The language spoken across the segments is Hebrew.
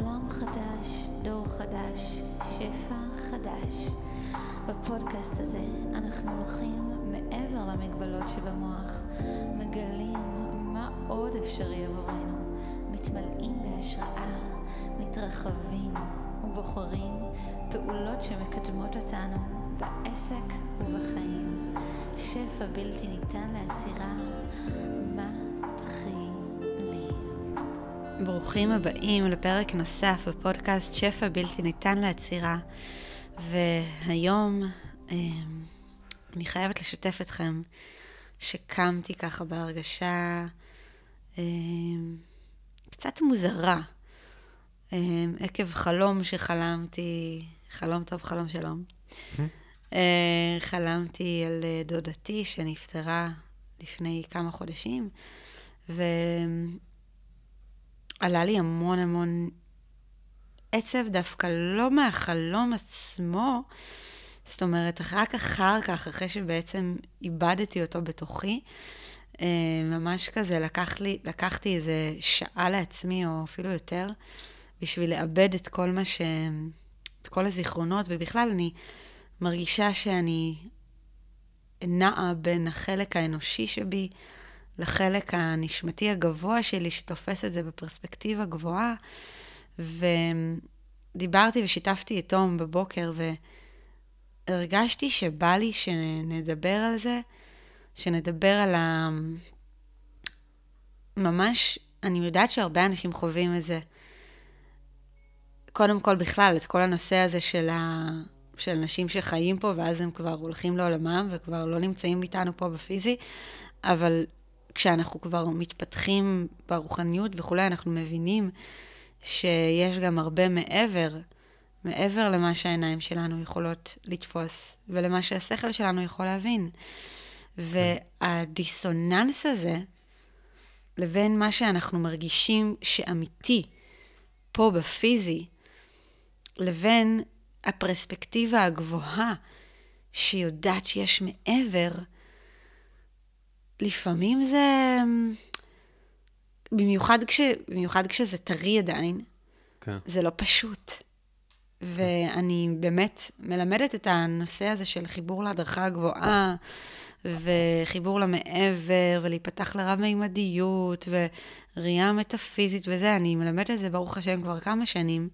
עולם חדש, דור חדש, שפע חדש. בפודקאסט הזה אנחנו הולכים מעבר למגבלות שבמוח, מגלים מה עוד אפשרי עבורנו, מתמלאים בהשראה, מתרחבים ובוחרים פעולות שמקדמות אותנו בעסק ובחיים. שפע בלתי ניתן לעצירה, מתחילים. ברוכים הבאים לפרק נוסף בפודקאסט שפע בלתי ניתן לעצירה. והיום אמ, אני חייבת לשתף אתכם שקמתי ככה בהרגשה אמ, קצת מוזרה, אמ, עקב חלום שחלמתי, חלום טוב, חלום שלום. אה, חלמתי על דודתי שנפטרה לפני כמה חודשים, ועלה לי המון המון עצב דווקא לא מהחלום עצמו, זאת אומרת, רק אחר כך, אחרי שבעצם איבדתי אותו בתוכי, אה, ממש כזה לקח לי, לקחתי איזה שעה לעצמי, או אפילו יותר, בשביל לאבד את כל מה ש... את כל הזיכרונות, ובכלל אני מרגישה שאני נעה בין החלק האנושי שבי לחלק הנשמתי הגבוה שלי, שתופס את זה בפרספקטיבה גבוהה. ודיברתי ושיתפתי את תום בבוקר, והרגשתי שבא לי שנדבר על זה, שנדבר על ה... ממש, אני יודעת שהרבה אנשים חווים את זה. קודם כל בכלל, את כל הנושא הזה של, ה... של אנשים שחיים פה, ואז הם כבר הולכים לעולמם, וכבר לא נמצאים איתנו פה בפיזי, אבל כשאנחנו כבר מתפתחים ברוחניות וכולי, אנחנו מבינים שיש גם הרבה מעבר, מעבר למה שהעיניים שלנו יכולות לתפוס, ולמה שהשכל שלנו יכול להבין. והדיסוננס הזה, לבין מה שאנחנו מרגישים שאמיתי, פה בפיזי, לבין הפרספקטיבה הגבוהה, שיודעת שיש מעבר, לפעמים זה... במיוחד, כש, במיוחד כשזה טרי עדיין, כן. זה לא פשוט. ואני באמת מלמדת את הנושא הזה של חיבור להדרכה הגבוהה, וחיבור למעבר, ולהיפתח לרב-מימדיות, וראייה מטאפיזית וזה, אני מלמדת את זה, ברוך השם, כבר כמה שנים.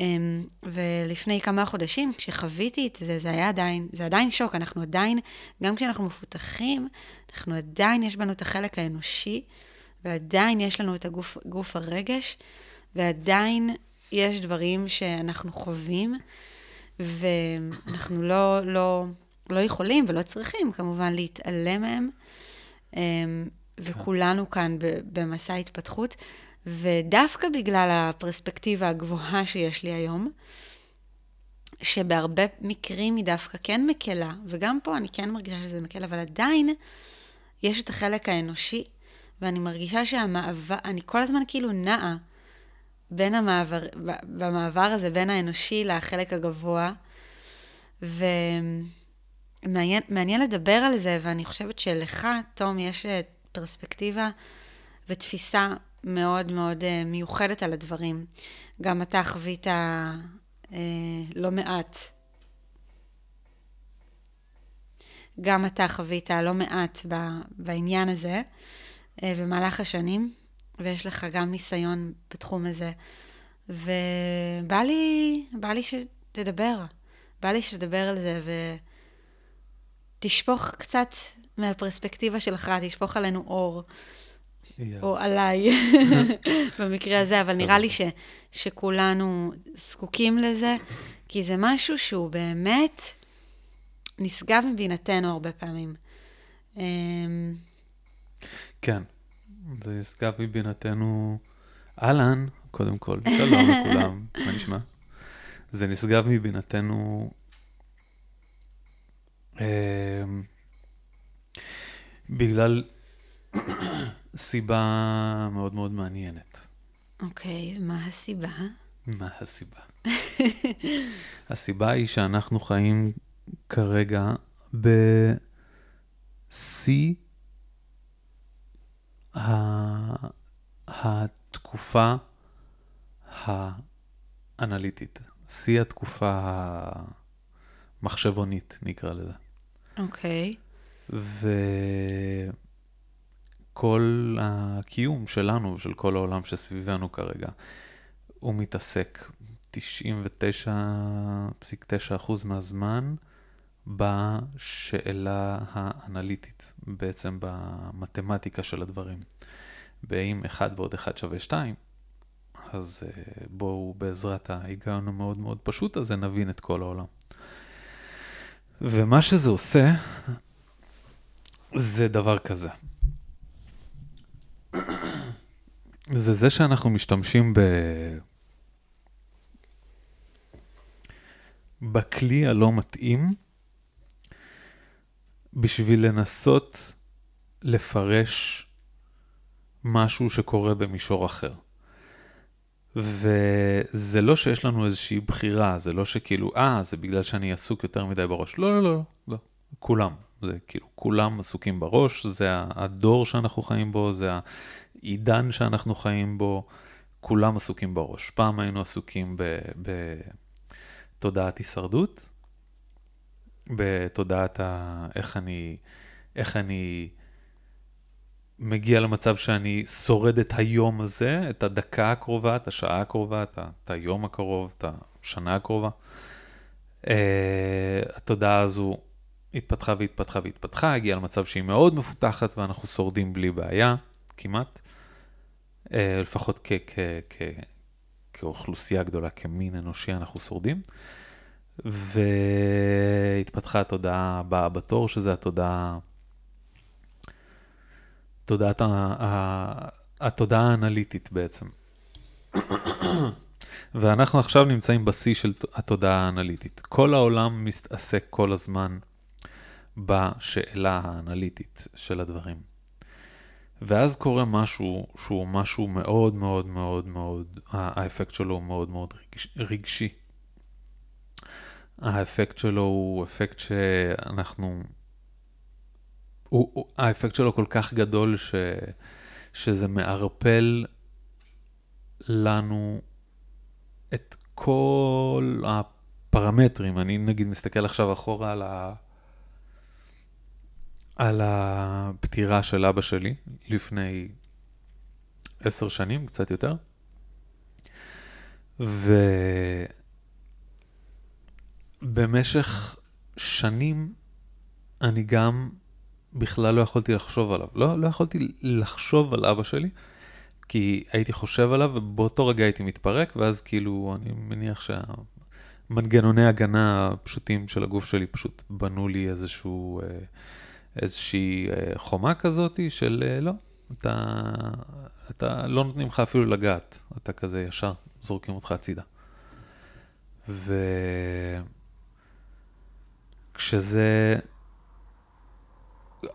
אמ, ולפני כמה חודשים, כשחוויתי את זה, זה היה עדיין, זה עדיין שוק, אנחנו עדיין, גם כשאנחנו מפותחים, אנחנו עדיין, יש בנו את החלק האנושי, ועדיין יש לנו את הגוף, גוף הרגש, ועדיין יש דברים שאנחנו חווים, ואנחנו לא, לא, לא יכולים ולא צריכים כמובן להתעלם מהם, אמ, וכולנו כאן במסע התפתחות. ודווקא בגלל הפרספקטיבה הגבוהה שיש לי היום, שבהרבה מקרים היא דווקא כן מקלה, וגם פה אני כן מרגישה שזה מקל, אבל עדיין יש את החלק האנושי, ואני מרגישה שהמעבר, אני כל הזמן כאילו נעה בין המעבר, במעבר הזה, בין האנושי לחלק הגבוה, ומעניין לדבר על זה, ואני חושבת שלך, תום, יש פרספקטיבה ותפיסה מאוד מאוד uh, מיוחדת על הדברים. גם אתה חווית uh, לא מעט. גם אתה חווית לא מעט ב, בעניין הזה uh, במהלך השנים, ויש לך גם ניסיון בתחום הזה. ובא לי, בא לי שתדבר, בא לי שתדבר על זה ותשפוך קצת מהפרספקטיבה שלך, תשפוך עלינו אור. או עליי, במקרה הזה, אבל נראה לי ש, שכולנו זקוקים לזה, כי זה משהו שהוא באמת נשגב מבינתנו הרבה פעמים. אמ, כן, זה נשגב מבינתנו. אהלן, קודם כל, שלום לכולם, מה נשמע? זה נשגב מבינתנו אה, בגלל סיבה מאוד מאוד מעניינת. אוקיי, okay, מה הסיבה? מה הסיבה? הסיבה היא שאנחנו חיים כרגע בשיא התקופה האנליטית, שיא התקופה המחשבונית, נקרא לזה. אוקיי. וכל הקיום שלנו ושל כל העולם שסביבנו כרגע, הוא מתעסק 99.9% מהזמן בשאלה האנליטית, בעצם במתמטיקה של הדברים. באם 1 ועוד 1 שווה 2, אז אה, בואו בעזרת ההיגיון המאוד מאוד פשוט הזה נבין את כל העולם. ומה שזה עושה, זה דבר כזה. זה זה שאנחנו משתמשים ב... בכלי הלא מתאים בשביל לנסות לפרש משהו שקורה במישור אחר. וזה לא שיש לנו איזושהי בחירה, זה לא שכאילו, אה, זה בגלל שאני עסוק יותר מדי בראש. לא, לא, לא, לא. כולם. זה כאילו, כולם עסוקים בראש, זה הדור שאנחנו חיים בו, זה העידן שאנחנו חיים בו, כולם עסוקים בראש. פעם היינו עסוקים בתודעת הישרדות, בתודעת ה... איך אני... איך אני... מגיע למצב שאני שורד את היום הזה, את הדקה הקרובה, את השעה הקרובה, את, את היום הקרוב, את השנה הקרובה. Uh, התודעה הזו התפתחה והתפתחה והתפתחה, הגיעה למצב שהיא מאוד מפותחת ואנחנו שורדים בלי בעיה, כמעט. Uh, לפחות כ- כ- כ- כאוכלוסייה גדולה, כמין אנושי אנחנו שורדים. והתפתחה התודעה הבאה בתור, שזה התודעה... תודעת ה... התודעה האנליטית בעצם. ואנחנו עכשיו נמצאים בשיא של התודעה האנליטית. כל העולם מתעסק כל הזמן בשאלה האנליטית של הדברים. ואז קורה משהו שהוא משהו מאוד מאוד מאוד מאוד, האפקט שלו הוא מאוד מאוד רגשי. האפקט שלו הוא אפקט שאנחנו הוא, הוא, האפקט שלו כל כך גדול ש, שזה מערפל לנו את כל הפרמטרים. אני נגיד מסתכל עכשיו אחורה על, ה, על הפטירה של אבא שלי לפני עשר שנים, קצת יותר. ובמשך שנים אני גם בכלל לא יכולתי לחשוב עליו. לא, לא יכולתי לחשוב על אבא שלי, כי הייתי חושב עליו, ובאותו רגע הייתי מתפרק, ואז כאילו, אני מניח שהמנגנוני הגנה הפשוטים של הגוף שלי פשוט בנו לי איזשהו, אה, איזושהי אה, חומה כזאת של אה, לא, אתה, אתה לא נותנים לך אפילו לגעת, אתה כזה ישר זורקים אותך הצידה. וכשזה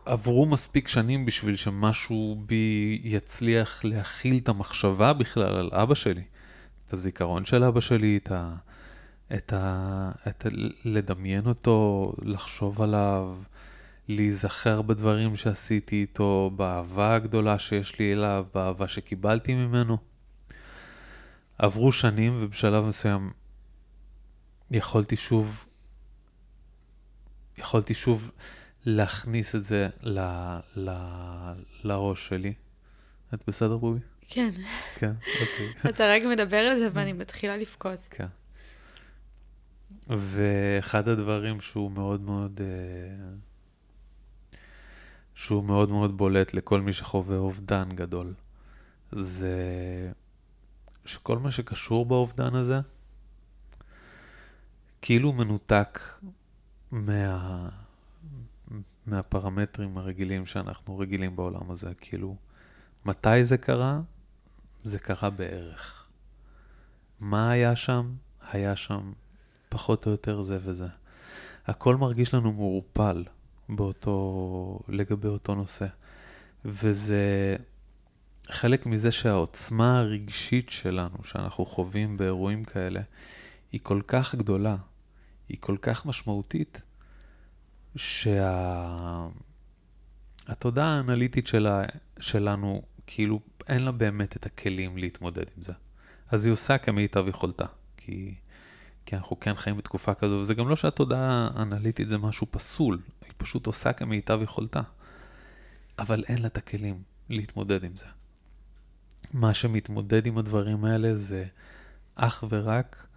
עברו מספיק שנים בשביל שמשהו בי יצליח להכיל את המחשבה בכלל על אבא שלי, את הזיכרון של אבא שלי, את ה... את ה... את ה... לדמיין אותו, לחשוב עליו, להיזכר בדברים שעשיתי איתו, באהבה הגדולה שיש לי אליו, באהבה שקיבלתי ממנו. עברו שנים ובשלב מסוים יכולתי שוב, יכולתי שוב להכניס את זה ל, ל, לראש שלי. את בסדר, בובי? כן. כן, אוקיי. אתה רק מדבר על זה ואני מתחילה לבכות. כן. ואחד הדברים שהוא מאוד מאוד, אה, שהוא מאוד מאוד בולט לכל מי שחווה אובדן גדול, זה שכל מה שקשור באובדן הזה, כאילו מנותק מה... מהפרמטרים הרגילים שאנחנו רגילים בעולם הזה. כאילו, מתי זה קרה? זה קרה בערך. מה היה שם? היה שם פחות או יותר זה וזה. הכל מרגיש לנו מעורפל באותו, לגבי אותו נושא. וזה חלק מזה שהעוצמה הרגשית שלנו, שאנחנו חווים באירועים כאלה, היא כל כך גדולה, היא כל כך משמעותית, שהתודעה שה... האנליטית שלה, שלנו, כאילו, אין לה באמת את הכלים להתמודד עם זה. אז היא עושה כמיטב יכולתה, כי, כי אנחנו כן חיים בתקופה כזו, וזה גם לא שהתודעה האנליטית זה משהו פסול, פשוט עושה כמיטב יכולתה. אבל אין לה את הכלים להתמודד עם זה. מה שמתמודד עם הדברים האלה זה אך ורק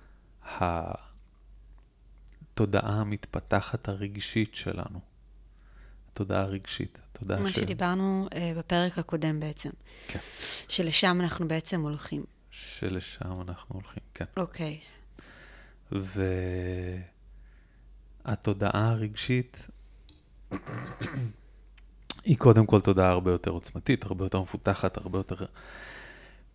התודעה המתפתחת הרגשית שלנו. התודעה הרגשית, התודעה מה ש... מה שדיברנו uh, בפרק הקודם בעצם. כן. שלשם אנחנו בעצם הולכים. שלשם אנחנו הולכים, כן. אוקיי. והתודעה הרגשית היא קודם כל תודעה הרבה יותר עוצמתית, הרבה יותר מפותחת, הרבה יותר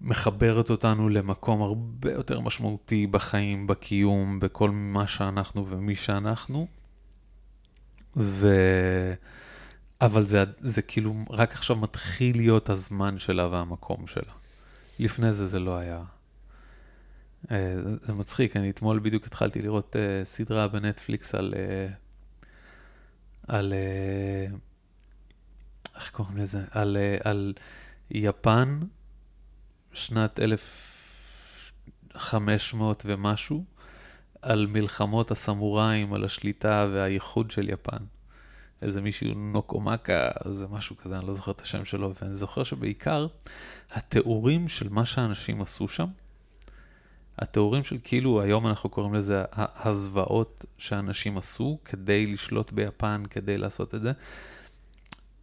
מחברת אותנו למקום הרבה יותר משמעותי בחיים, בקיום, בכל מה שאנחנו ומי שאנחנו. ו... אבל זה, זה כאילו רק עכשיו מתחיל להיות הזמן שלה והמקום שלה. לפני זה זה לא היה. אה, זה, מצחיק, אני אתמול בדיוק התחלתי לראות uh, סדרה בנטפליקס על... על... Uh, איך קוראים לזה? על, uh, על יפן, שנת 1500 ומשהו, על מלחמות הסמוראים, על השליטה והייחוד של יפן. איזה מישהו נוקומקה, זה משהו כזה, אני לא זוכר את השם שלו, ואני זוכר שבעיקר התיאורים של מה שאנשים עשו שם, התיאורים של כאילו, היום אנחנו קוראים לזה הזוועות שאנשים עשו כדי לשלוט ביפן, כדי לעשות את זה.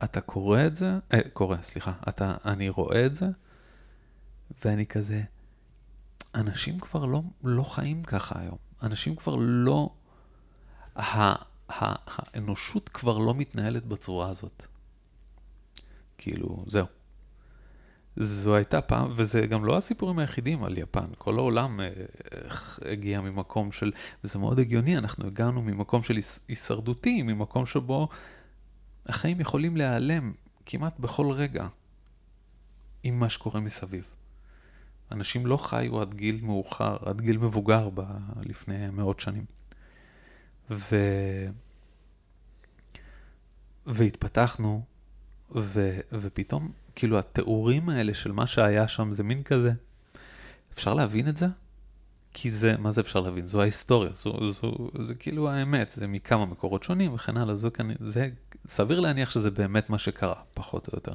אתה קורא את זה, אה, קורא, סליחה, אתה, אני רואה את זה, ואני כזה, אנשים כבר לא, לא חיים ככה היום. אנשים כבר לא, ה, ה, האנושות כבר לא מתנהלת בצורה הזאת. כאילו, זהו. זו הייתה פעם, וזה גם לא הסיפורים היחידים על יפן, כל העולם אה, הגיע ממקום של, וזה מאוד הגיוני, אנחנו הגענו ממקום של הישרדותי, ממקום שבו החיים יכולים להיעלם כמעט בכל רגע עם מה שקורה מסביב. אנשים לא חיו עד גיל מאוחר, עד גיל מבוגר ב... לפני מאות שנים. ו... והתפתחנו, ו... ופתאום, כאילו, התיאורים האלה של מה שהיה שם זה מין כזה, אפשר להבין את זה? כי זה, מה זה אפשר להבין? זו ההיסטוריה, זו, זו, זה כאילו האמת, זה מכמה מקורות שונים וכן הלאה, זו, זה סביר להניח שזה באמת מה שקרה, פחות או יותר.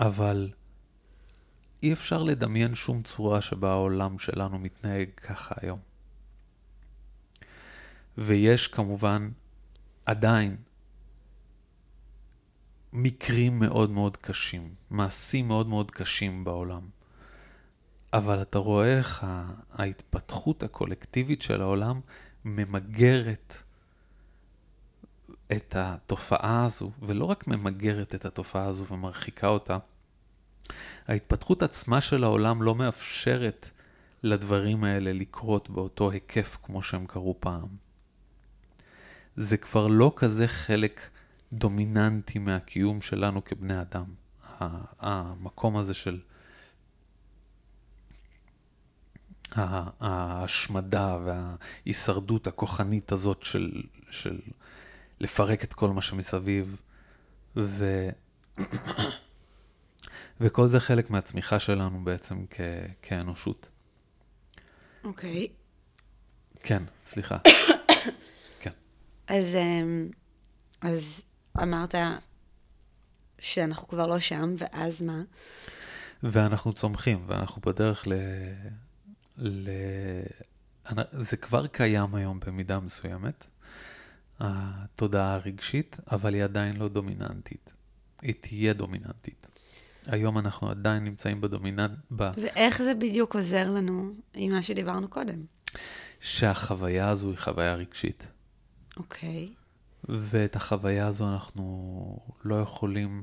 אבל אי אפשר לדמיין שום צורה שבה העולם שלנו מתנהג ככה היום. ויש כמובן עדיין מקרים מאוד מאוד קשים, מעשים מאוד מאוד קשים בעולם. אבל אתה רואה איך ההתפתחות הקולקטיבית של העולם ממגרת את התופעה הזו, ולא רק ממגרת את התופעה הזו ומרחיקה אותה, ההתפתחות עצמה של העולם לא מאפשרת לדברים האלה לקרות באותו היקף כמו שהם קרו פעם. זה כבר לא כזה חלק דומיננטי מהקיום שלנו כבני אדם. המקום הזה של ההשמדה וההישרדות הכוחנית הזאת של, של לפרק את כל מה שמסביב, ו... וכל זה חלק מהצמיחה שלנו בעצם כ... כאנושות. אוקיי. Okay. כן, סליחה. כן. אז, אמ, אז אמרת שאנחנו כבר לא שם, ואז מה? ואנחנו צומחים, ואנחנו בדרך ל... ל... זה כבר קיים היום במידה מסוימת, התודעה הרגשית, אבל היא עדיין לא דומיננטית. היא תהיה דומיננטית. היום אנחנו עדיין נמצאים בדומיננט... ב... ואיך זה בדיוק עוזר לנו עם מה שדיברנו קודם? שהחוויה הזו היא חוויה רגשית. אוקיי. Okay. ואת החוויה הזו אנחנו לא יכולים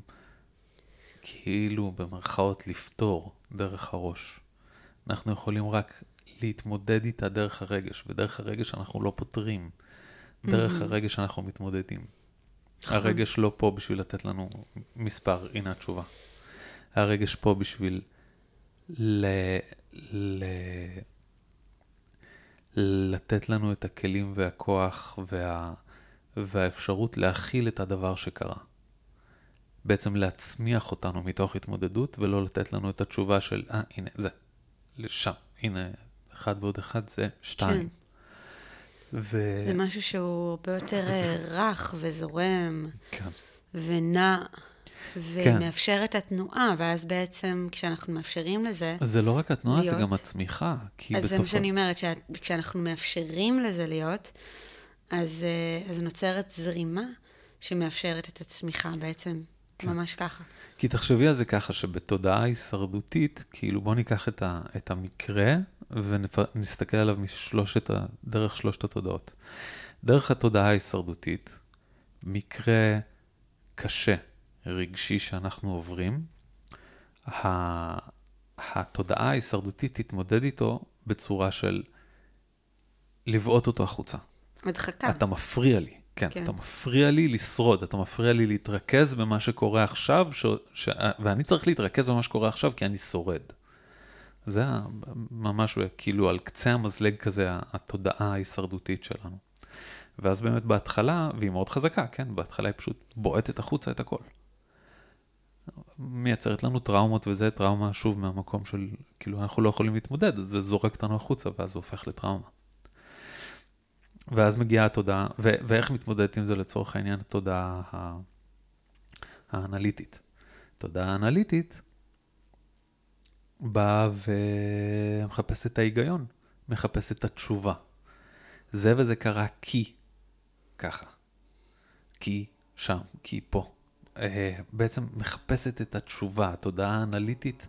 כאילו במרכאות לפתור דרך הראש. אנחנו יכולים רק להתמודד איתה דרך הרגש, ודרך הרגש אנחנו לא פותרים. דרך. הרגש אנחנו מתמודדים. נכון. הרגש לא פה בשביל לתת לנו מספר, הנה התשובה. הרגש פה בשביל ל... ל... לתת לנו את הכלים והכוח וה... והאפשרות להכיל את הדבר שקרה. בעצם להצמיח אותנו מתוך התמודדות ולא לתת לנו את התשובה של, אה, ah, הנה, זה. לשם. הנה, אחד ועוד אחד זה שתיים. כן. ו... זה משהו שהוא הרבה יותר אה, רך וזורם כן. ונע, ומאפשר את התנועה, ואז בעצם כשאנחנו מאפשרים לזה, אז זה לא רק התנועה, זה להיות. גם הצמיחה. כי אז זה בסופו... מה שאני אומרת, שכשאנחנו מאפשרים לזה להיות, אז, אה, אז נוצרת זרימה שמאפשרת את הצמיחה בעצם, כן. ממש ככה. כי תחשבי על זה ככה, שבתודעה הישרדותית, כאילו בוא ניקח את, ה, את המקרה ונסתכל עליו משלושת, ה, דרך שלושת התודעות. דרך התודעה ההישרדותית, מקרה קשה, רגשי שאנחנו עוברים, ה, התודעה ההישרדותית תתמודד איתו בצורה של לבעוט אותו החוצה. הדחקה. אתה מפריע לי, כן, כן. אתה מפריע לי לשרוד, אתה מפריע לי להתרכז במה שקורה עכשיו, ש... ש... ואני צריך להתרכז במה שקורה עכשיו כי אני שורד. זה ממש כאילו על קצה המזלג כזה, התודעה ההישרדותית שלנו. ואז באמת בהתחלה, והיא מאוד חזקה, כן, בהתחלה היא פשוט בועטת החוצה את הכל. מייצרת לנו טראומות וזה טראומה שוב מהמקום של, כאילו אנחנו לא יכולים להתמודד, אז זה זורק אותנו החוצה ואז זה הופך לטראומה. ואז מגיעה התודעה, ו- ואיך מתמודדת עם זה לצורך העניין התודעה ה- האנליטית. תודעה האנליטית באה ומחפשת את ההיגיון, מחפשת את התשובה. זה וזה קרה כי ככה, כי שם, כי פה. אה, בעצם מחפשת את התשובה. התודעה האנליטית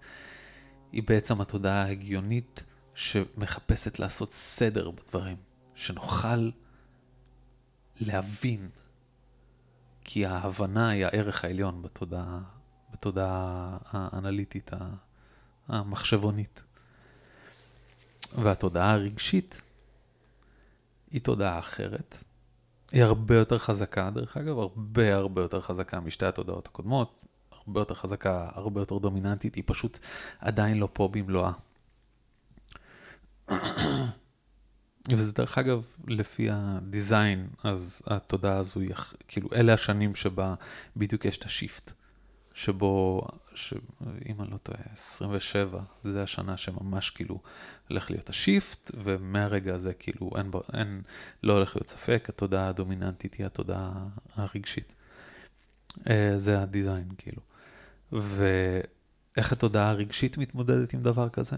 היא בעצם התודעה ההגיונית שמחפשת לעשות סדר בדברים, שנוכל להבין, כי ההבנה היא הערך העליון בתודעה, בתודעה האנליטית, המחשבונית. והתודעה הרגשית היא תודעה אחרת. היא הרבה יותר חזקה, דרך אגב, הרבה הרבה יותר חזקה משתי התודעות הקודמות, הרבה יותר חזקה, הרבה יותר דומיננטית, היא פשוט עדיין לא פה במלואה. וזה דרך אגב, לפי הדיזיין, אז התודעה הזו היא, כאילו, אלה השנים שבה בדיוק יש את השיפט, שבו, ש... אם אני לא טועה, 27, זה השנה שממש כאילו הולך להיות השיפט, ומהרגע הזה כאילו אין, אין, לא הולך להיות ספק, התודעה הדומיננטית היא התודעה הרגשית. אה, זה הדיזיין, כאילו. ואיך התודעה הרגשית מתמודדת עם דבר כזה?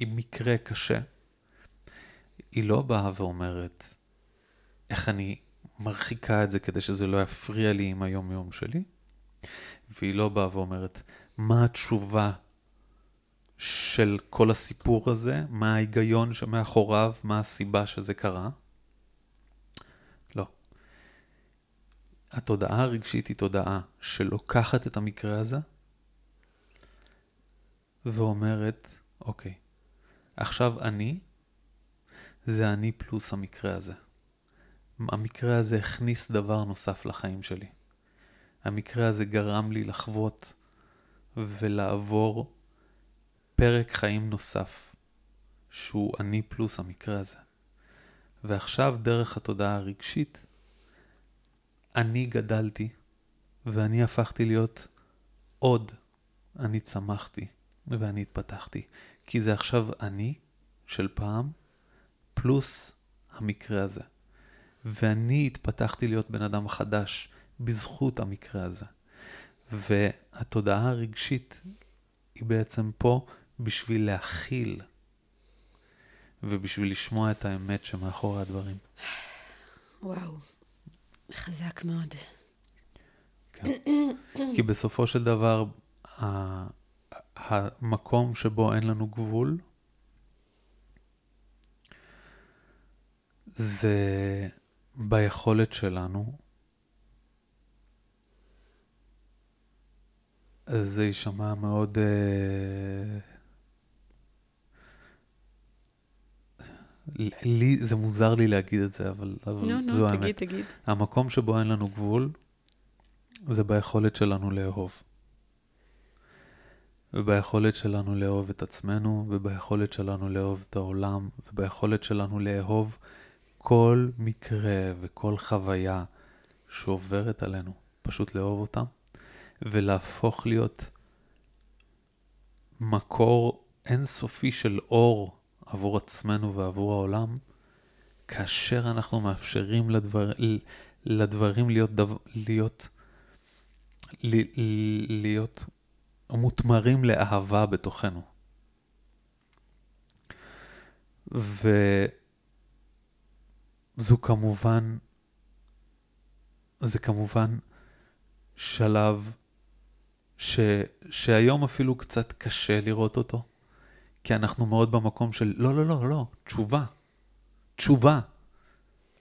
עם מקרה קשה. היא לא באה ואומרת, איך אני מרחיקה את זה כדי שזה לא יפריע לי עם היום-יום שלי, והיא לא באה ואומרת, מה התשובה של כל הסיפור הזה, מה ההיגיון שמאחוריו, מה הסיבה שזה קרה. לא. התודעה הרגשית היא תודעה שלוקחת את המקרה הזה ואומרת, אוקיי, עכשיו אני, זה אני פלוס המקרה הזה. המקרה הזה הכניס דבר נוסף לחיים שלי. המקרה הזה גרם לי לחוות ולעבור פרק חיים נוסף, שהוא אני פלוס המקרה הזה. ועכשיו, דרך התודעה הרגשית, אני גדלתי, ואני הפכתי להיות עוד. אני צמחתי, ואני התפתחתי. כי זה עכשיו אני של פעם, פלוס המקרה הזה. ואני התפתחתי להיות בן אדם חדש בזכות המקרה הזה. והתודעה הרגשית היא בעצם פה בשביל להכיל ובשביל לשמוע את האמת שמאחורי הדברים. וואו, חזק מאוד. כן. כי בסופו של דבר, המקום שבו אין לנו גבול, זה ביכולת שלנו, זה יישמע מאוד... אה, לי, זה מוזר לי להגיד את זה, אבל, אבל נו, זו נו, האמת. תגיד, תגיד. המקום שבו אין לנו גבול, זה ביכולת שלנו לאהוב. וביכולת שלנו לאהוב את עצמנו, וביכולת שלנו לאהוב את העולם, וביכולת שלנו לאהוב כל מקרה וכל חוויה שעוברת עלינו, פשוט לאהוב אותם, ולהפוך להיות מקור אינסופי של אור עבור עצמנו ועבור העולם, כאשר אנחנו מאפשרים לדבר, לדברים להיות, דבר, להיות, להיות מותמרים לאהבה בתוכנו. וזו כמובן, זה כמובן שלב ש, שהיום אפילו קצת קשה לראות אותו, כי אנחנו מאוד במקום של לא, לא, לא, לא, תשובה, תשובה.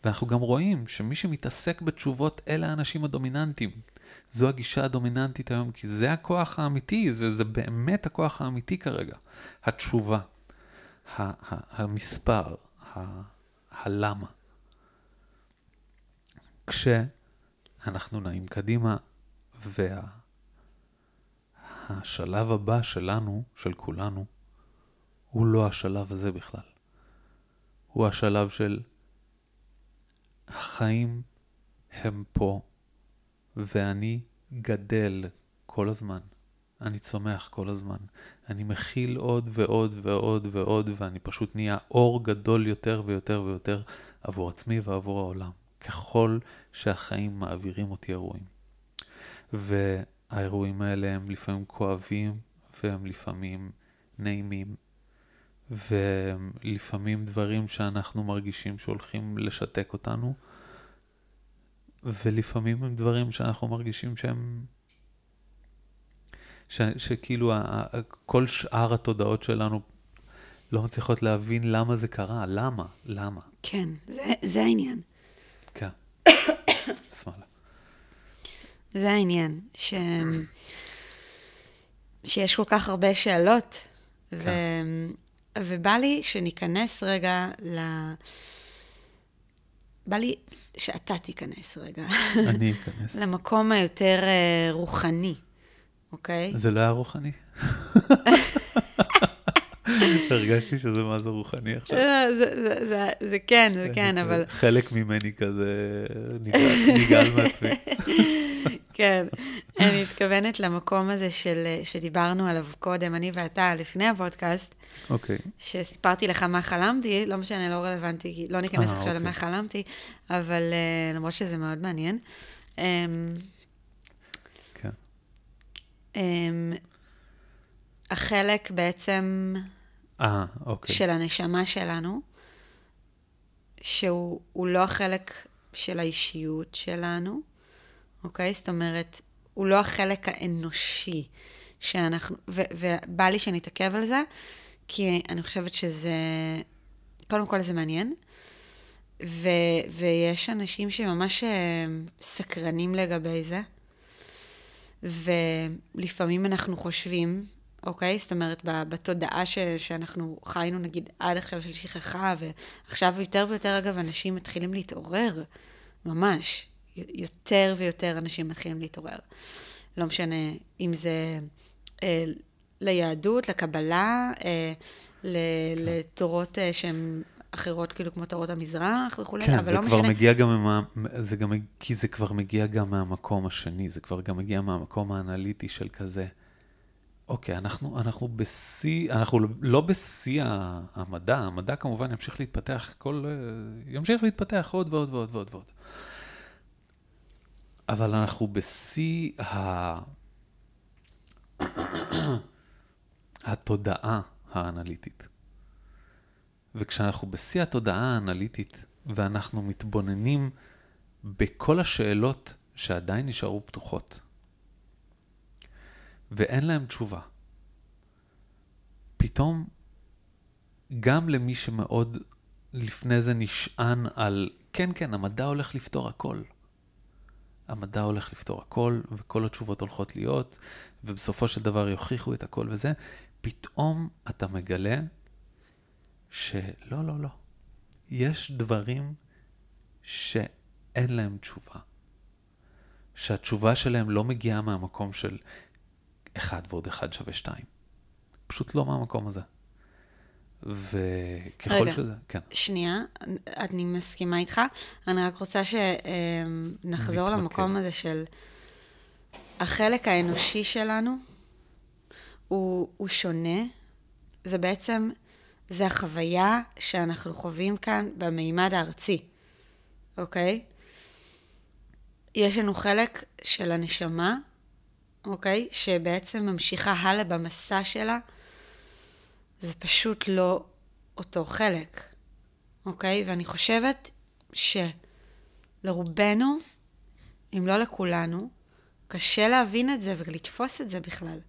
ואנחנו גם רואים שמי שמתעסק בתשובות אלה האנשים הדומיננטיים. זו הגישה הדומיננטית היום, כי זה הכוח האמיתי, זה, זה באמת הכוח האמיתי כרגע. התשובה, ה, ה, המספר, ה, הלמה. כשאנחנו נעים קדימה, והשלב וה, הבא שלנו, של כולנו, הוא לא השלב הזה בכלל. הוא השלב של החיים הם פה, ואני גדל כל הזמן. אני צומח כל הזמן. אני מכיל עוד ועוד ועוד ועוד, ואני פשוט נהיה אור גדול יותר ויותר ויותר עבור עצמי ועבור העולם, ככל שהחיים מעבירים אותי אירועים. והאירועים האלה הם לפעמים כואבים, והם לפעמים נעימים, ולפעמים דברים שאנחנו מרגישים שהולכים לשתק אותנו, ולפעמים הם דברים שאנחנו מרגישים שהם... ש, שכאילו כל שאר התודעות שלנו לא מצליחות להבין למה זה קרה, למה, למה. כן, זה, זה העניין. כן, שמאלה. זה העניין, ש... שיש כל כך הרבה שאלות, כן. ו... ובא לי שניכנס רגע ל... בא לי שאתה תיכנס רגע. אני אכנס. למקום היותר uh, רוחני, אוקיי? זה לא היה רוחני? הרגשתי שזה מה זה רוחני עכשיו. לא, זה כן, זה כן, אבל... חלק ממני כזה נגעל מעצמי. כן, אני מתכוונת למקום הזה של, שדיברנו עליו קודם, אני ואתה, לפני הפודקאסט. אוקיי. שסיפרתי לך מה חלמתי, לא משנה, לא רלוונטי, כי לא ניכנס אה, עכשיו למה אוקיי. חלמתי, אבל uh, למרות שזה מאוד מעניין. Um, כן. Um, החלק בעצם 아, אוקיי. של הנשמה שלנו, שהוא לא החלק של האישיות שלנו, אוקיי? זאת אומרת, הוא לא החלק האנושי שאנחנו, ו, ובא לי שנתעכב על זה, כי אני חושבת שזה, קודם כל זה מעניין, ו, ויש אנשים שממש אה, סקרנים לגבי זה, ולפעמים אנחנו חושבים, אוקיי? זאת אומרת, בתודעה ש, שאנחנו חיינו, נגיד, עד עכשיו של שכחה, ועכשיו יותר ויותר, אגב, אנשים מתחילים להתעורר, ממש. יותר ויותר אנשים מתחילים להתעורר. לא משנה אם זה אה, ליהדות, לקבלה, אה, ל, כן. לתורות אה, שהן אחרות, כאילו כמו תורות המזרח וכולי, כן, אבל לא משנה. כן, זה כבר מגיע גם, מה, זה גם, כי זה כבר מגיע גם מהמקום השני, זה כבר גם מגיע מהמקום האנליטי של כזה. אוקיי, אנחנו, אנחנו בשיא, אנחנו לא בשיא המדע, המדע כמובן ימשיך להתפתח, כל, אה, ימשיך להתפתח עוד ועוד ועוד ועוד ועוד. אבל אנחנו בשיא ה... התודעה האנליטית. וכשאנחנו בשיא התודעה האנליטית, ואנחנו מתבוננים בכל השאלות שעדיין נשארו פתוחות, ואין להם תשובה, פתאום גם למי שמאוד לפני זה נשען על, כן, כן, המדע הולך לפתור הכל. המדע הולך לפתור הכל, וכל התשובות הולכות להיות, ובסופו של דבר יוכיחו את הכל וזה, פתאום אתה מגלה שלא, לא, לא. יש דברים שאין להם תשובה. שהתשובה שלהם לא מגיעה מהמקום של אחד ועוד אחד שווה שתיים. פשוט לא מהמקום הזה. וככל רגע, שזה, כן. שנייה, אני מסכימה איתך. אני רק רוצה שנחזור למקום הזה של החלק האנושי שלנו, הוא, הוא שונה, זה בעצם, זה החוויה שאנחנו חווים כאן במימד הארצי, אוקיי? יש לנו חלק של הנשמה, אוקיי? שבעצם ממשיכה הלאה במסע שלה. זה פשוט לא אותו חלק, אוקיי? ואני חושבת שלרובנו, אם לא לכולנו, קשה להבין את זה ולתפוס את זה בכלל,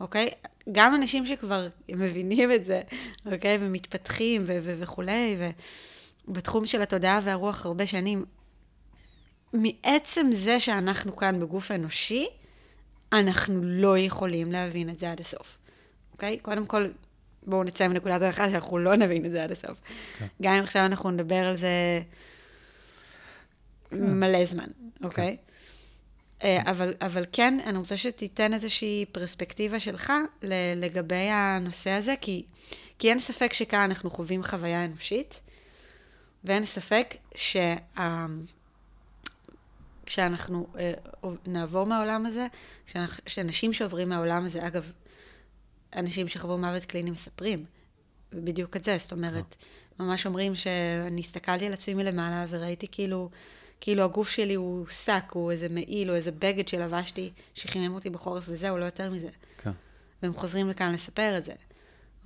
אוקיי? גם אנשים שכבר מבינים את זה, אוקיי? ומתפתחים ו- ו- וכולי, ובתחום של התודעה והרוח הרבה שנים, מעצם זה שאנחנו כאן בגוף אנושי, אנחנו לא יכולים להבין את זה עד הסוף, אוקיי? קודם כל, בואו נצא מנקודת הנחה שאנחנו לא נבין את זה עד הסוף. כן. גם אם עכשיו אנחנו נדבר על זה כן. מלא זמן, אוקיי? כן. אבל, אבל כן, אני רוצה שתיתן איזושהי פרספקטיבה שלך לגבי הנושא הזה, כי, כי אין ספק שכאן אנחנו חווים חוויה אנושית, ואין ספק שה... כשאנחנו אה, נעבור מהעולם הזה, כשאנשים שעוברים מהעולם הזה, אגב, אנשים שחוו מוות קליני מספרים בדיוק את זה, זאת אומרת, ממש אומרים שאני הסתכלתי על עצמי מלמעלה וראיתי כאילו, כאילו הגוף שלי הוא שק, הוא איזה מעיל או איזה בגד שלבשתי, שחימם אותי בחורף וזהו, לא יותר מזה. כן. והם חוזרים לכאן לספר את זה,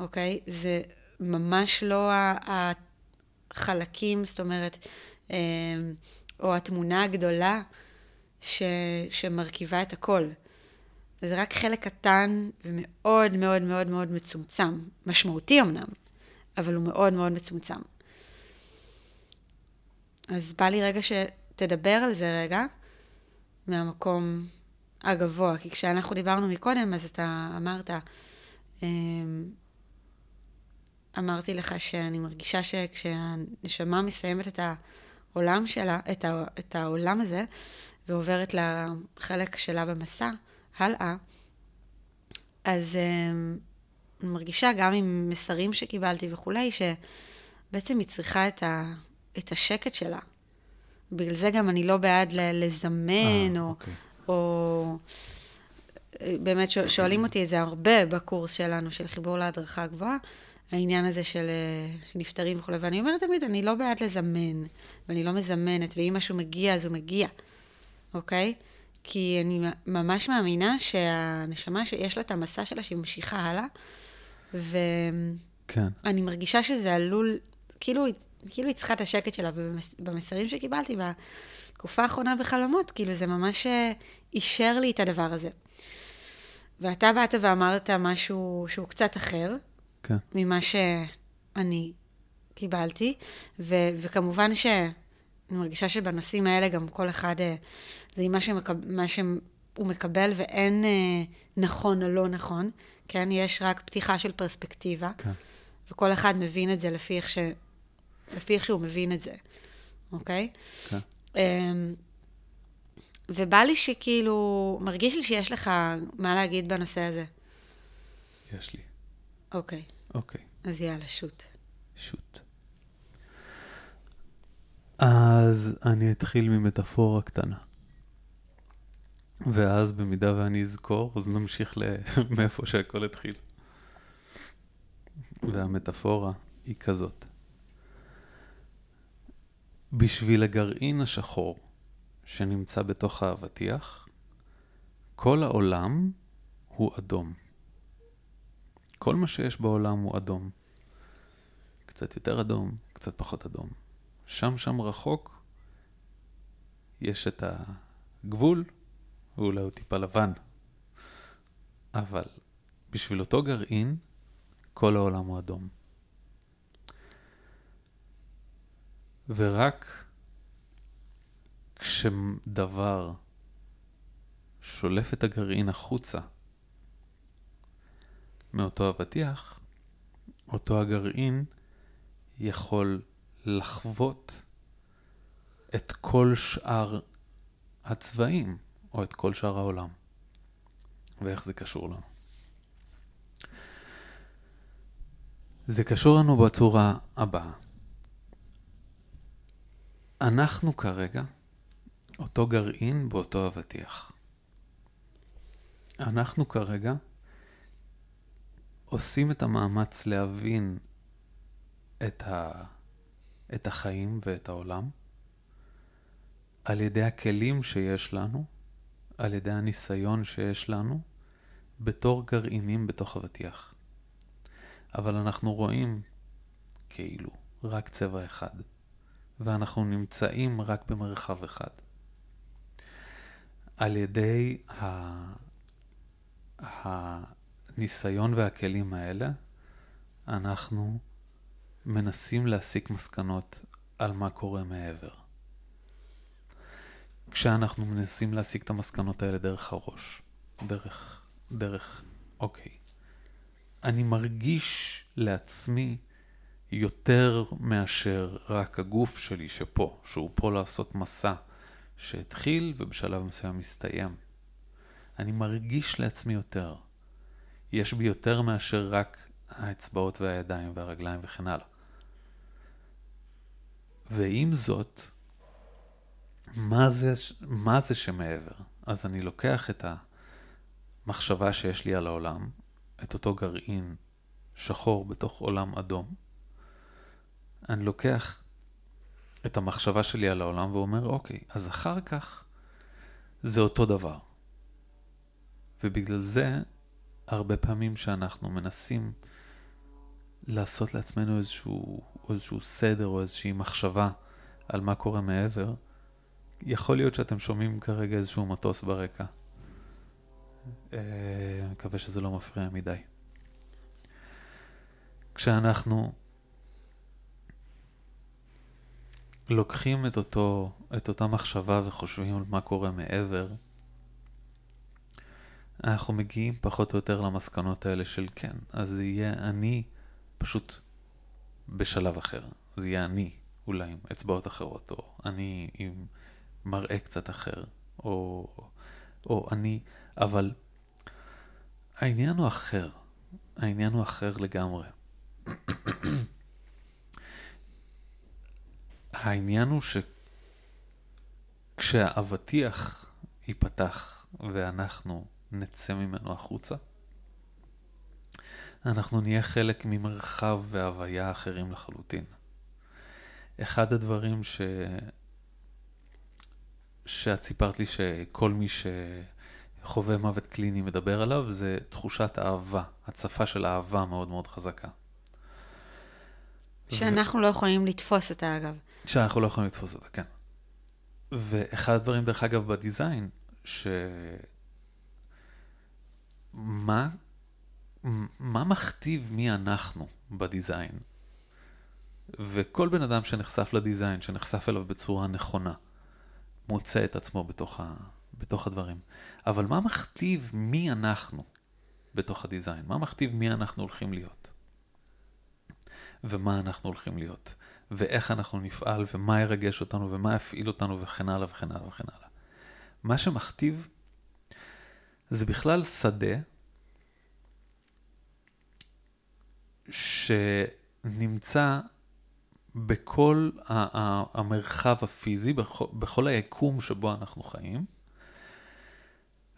אוקיי? זה ממש לא החלקים, זאת אומרת, אמ, או התמונה הגדולה ש, שמרכיבה את הכל. זה רק חלק קטן ומאוד מאוד מאוד מאוד מצומצם. משמעותי אמנם, אבל הוא מאוד מאוד מצומצם. אז בא לי רגע שתדבר על זה רגע, מהמקום הגבוה. כי כשאנחנו דיברנו מקודם, אז אתה אמרת, אמ, אמרתי לך שאני מרגישה שכשהנשמה מסיימת את העולם שלה, את, ה, את העולם הזה, ועוברת לחלק שלה במסע, הלאה, אז um, אני מרגישה גם עם מסרים שקיבלתי וכולי, שבעצם היא צריכה את, ה, את השקט שלה. בגלל זה גם אני לא בעד לזמן, 아, או, אוקיי. או... באמת שואלים אותי את זה הרבה בקורס שלנו, של חיבור להדרכה גבוהה, העניין הזה של נפטרים וכולי, ואני אומרת תמיד, אני לא בעד לזמן, ואני לא מזמנת, ואם משהו מגיע, אז הוא מגיע, אוקיי? כי אני ממש מאמינה שהנשמה, שיש לה את המסע שלה, שהיא ממשיכה הלאה, ואני כן. מרגישה שזה עלול, כאילו, כאילו היא צריכה את השקט שלה, ובמסרים שקיבלתי בתקופה האחרונה בחלומות, כאילו זה ממש אה, אישר לי את הדבר הזה. ואתה באת ואמרת משהו שהוא קצת אחר, כן. ממה שאני קיבלתי, ו- וכמובן שאני מרגישה שבנושאים האלה גם כל אחד אה, זה עם מה, שמקב... מה שהוא מקבל, ואין אה, נכון או לא נכון, כן? יש רק פתיחה של פרספקטיבה, כן. וכל אחד מבין את זה לפי איך, ש... לפי איך שהוא מבין את זה, אוקיי? כן. אה, ובא לי שכאילו, מרגיש לי שיש לך מה להגיד בנושא הזה. יש לי. אוקיי. אוקיי. אז יאללה, שוט. שוט. אז אני אתחיל ממטאפורה קטנה. ואז במידה ואני אזכור, אז נמשיך מאיפה שהכל התחיל. והמטאפורה היא כזאת. בשביל הגרעין השחור שנמצא בתוך האבטיח, כל העולם הוא אדום. כל מה שיש בעולם הוא אדום. קצת יותר אדום, קצת פחות אדום. שם שם רחוק יש את הגבול, ואולי הוא טיפה לבן. אבל בשביל אותו גרעין, כל העולם הוא אדום. ורק כשדבר שולף את הגרעין החוצה מאותו אבטיח, אותו הגרעין יכול לחוות את כל שאר הצבעים. או את כל שאר העולם, ואיך זה קשור לנו. זה קשור לנו בצורה הבאה. אנחנו כרגע אותו גרעין באותו אבטיח. אנחנו כרגע עושים את המאמץ להבין את, ה, את החיים ואת העולם על ידי הכלים שיש לנו, על ידי הניסיון שיש לנו, בתור גרעינים בתוך אבטיח. אבל אנחנו רואים כאילו רק צבע אחד, ואנחנו נמצאים רק במרחב אחד. על ידי ה... הניסיון והכלים האלה, אנחנו מנסים להסיק מסקנות על מה קורה מעבר. כשאנחנו מנסים להסיק את המסקנות האלה דרך הראש, דרך, דרך, אוקיי. אני מרגיש לעצמי יותר מאשר רק הגוף שלי שפה, שהוא פה לעשות מסע שהתחיל ובשלב מסוים מסתיים. אני מרגיש לעצמי יותר. יש בי יותר מאשר רק האצבעות והידיים והרגליים וכן הלאה. ועם זאת, מה זה, מה זה שמעבר? אז אני לוקח את המחשבה שיש לי על העולם, את אותו גרעין שחור בתוך עולם אדום, אני לוקח את המחשבה שלי על העולם ואומר, אוקיי, אז אחר כך זה אותו דבר. ובגלל זה, הרבה פעמים שאנחנו מנסים לעשות לעצמנו איזשהו, איזשהו סדר או איזושהי מחשבה על מה קורה מעבר, יכול להיות שאתם שומעים כרגע איזשהו מטוס ברקע. אה, מקווה שזה לא מפריע מדי. כשאנחנו לוקחים את, אותו, את אותה מחשבה וחושבים על מה קורה מעבר, אנחנו מגיעים פחות או יותר למסקנות האלה של כן, אז זה יהיה אני פשוט בשלב אחר. זה יהיה אני, אולי עם אצבעות אחרות, או אני עם מראה קצת אחר, או, או אני, אבל העניין הוא אחר. העניין הוא אחר לגמרי. העניין הוא שכשהאבטיח ייפתח ואנחנו נצא ממנו החוצה, אנחנו נהיה חלק ממרחב והוויה אחרים לחלוטין. אחד הדברים ש... שאת סיפרת לי שכל מי שחווה מוות קליני מדבר עליו, זה תחושת אהבה, הצפה של אהבה מאוד מאוד חזקה. שאנחנו ו... לא יכולים לתפוס אותה, אגב. שאנחנו לא יכולים לתפוס אותה, כן. ואחד הדברים, דרך אגב, בדיזיין, ש... מה, מה מכתיב מי אנחנו בדיזיין? וכל בן אדם שנחשף לדיזיין, שנחשף אליו בצורה נכונה, מוצא את עצמו בתוך, ה, בתוך הדברים. אבל מה מכתיב מי אנחנו בתוך הדיזיין? מה מכתיב מי אנחנו הולכים להיות? ומה אנחנו הולכים להיות? ואיך אנחנו נפעל, ומה ירגש אותנו, ומה יפעיל אותנו, וכן הלאה וכן הלאה וכן הלאה. מה שמכתיב זה בכלל שדה שנמצא בכל המרחב הפיזי, בכל היקום שבו אנחנו חיים,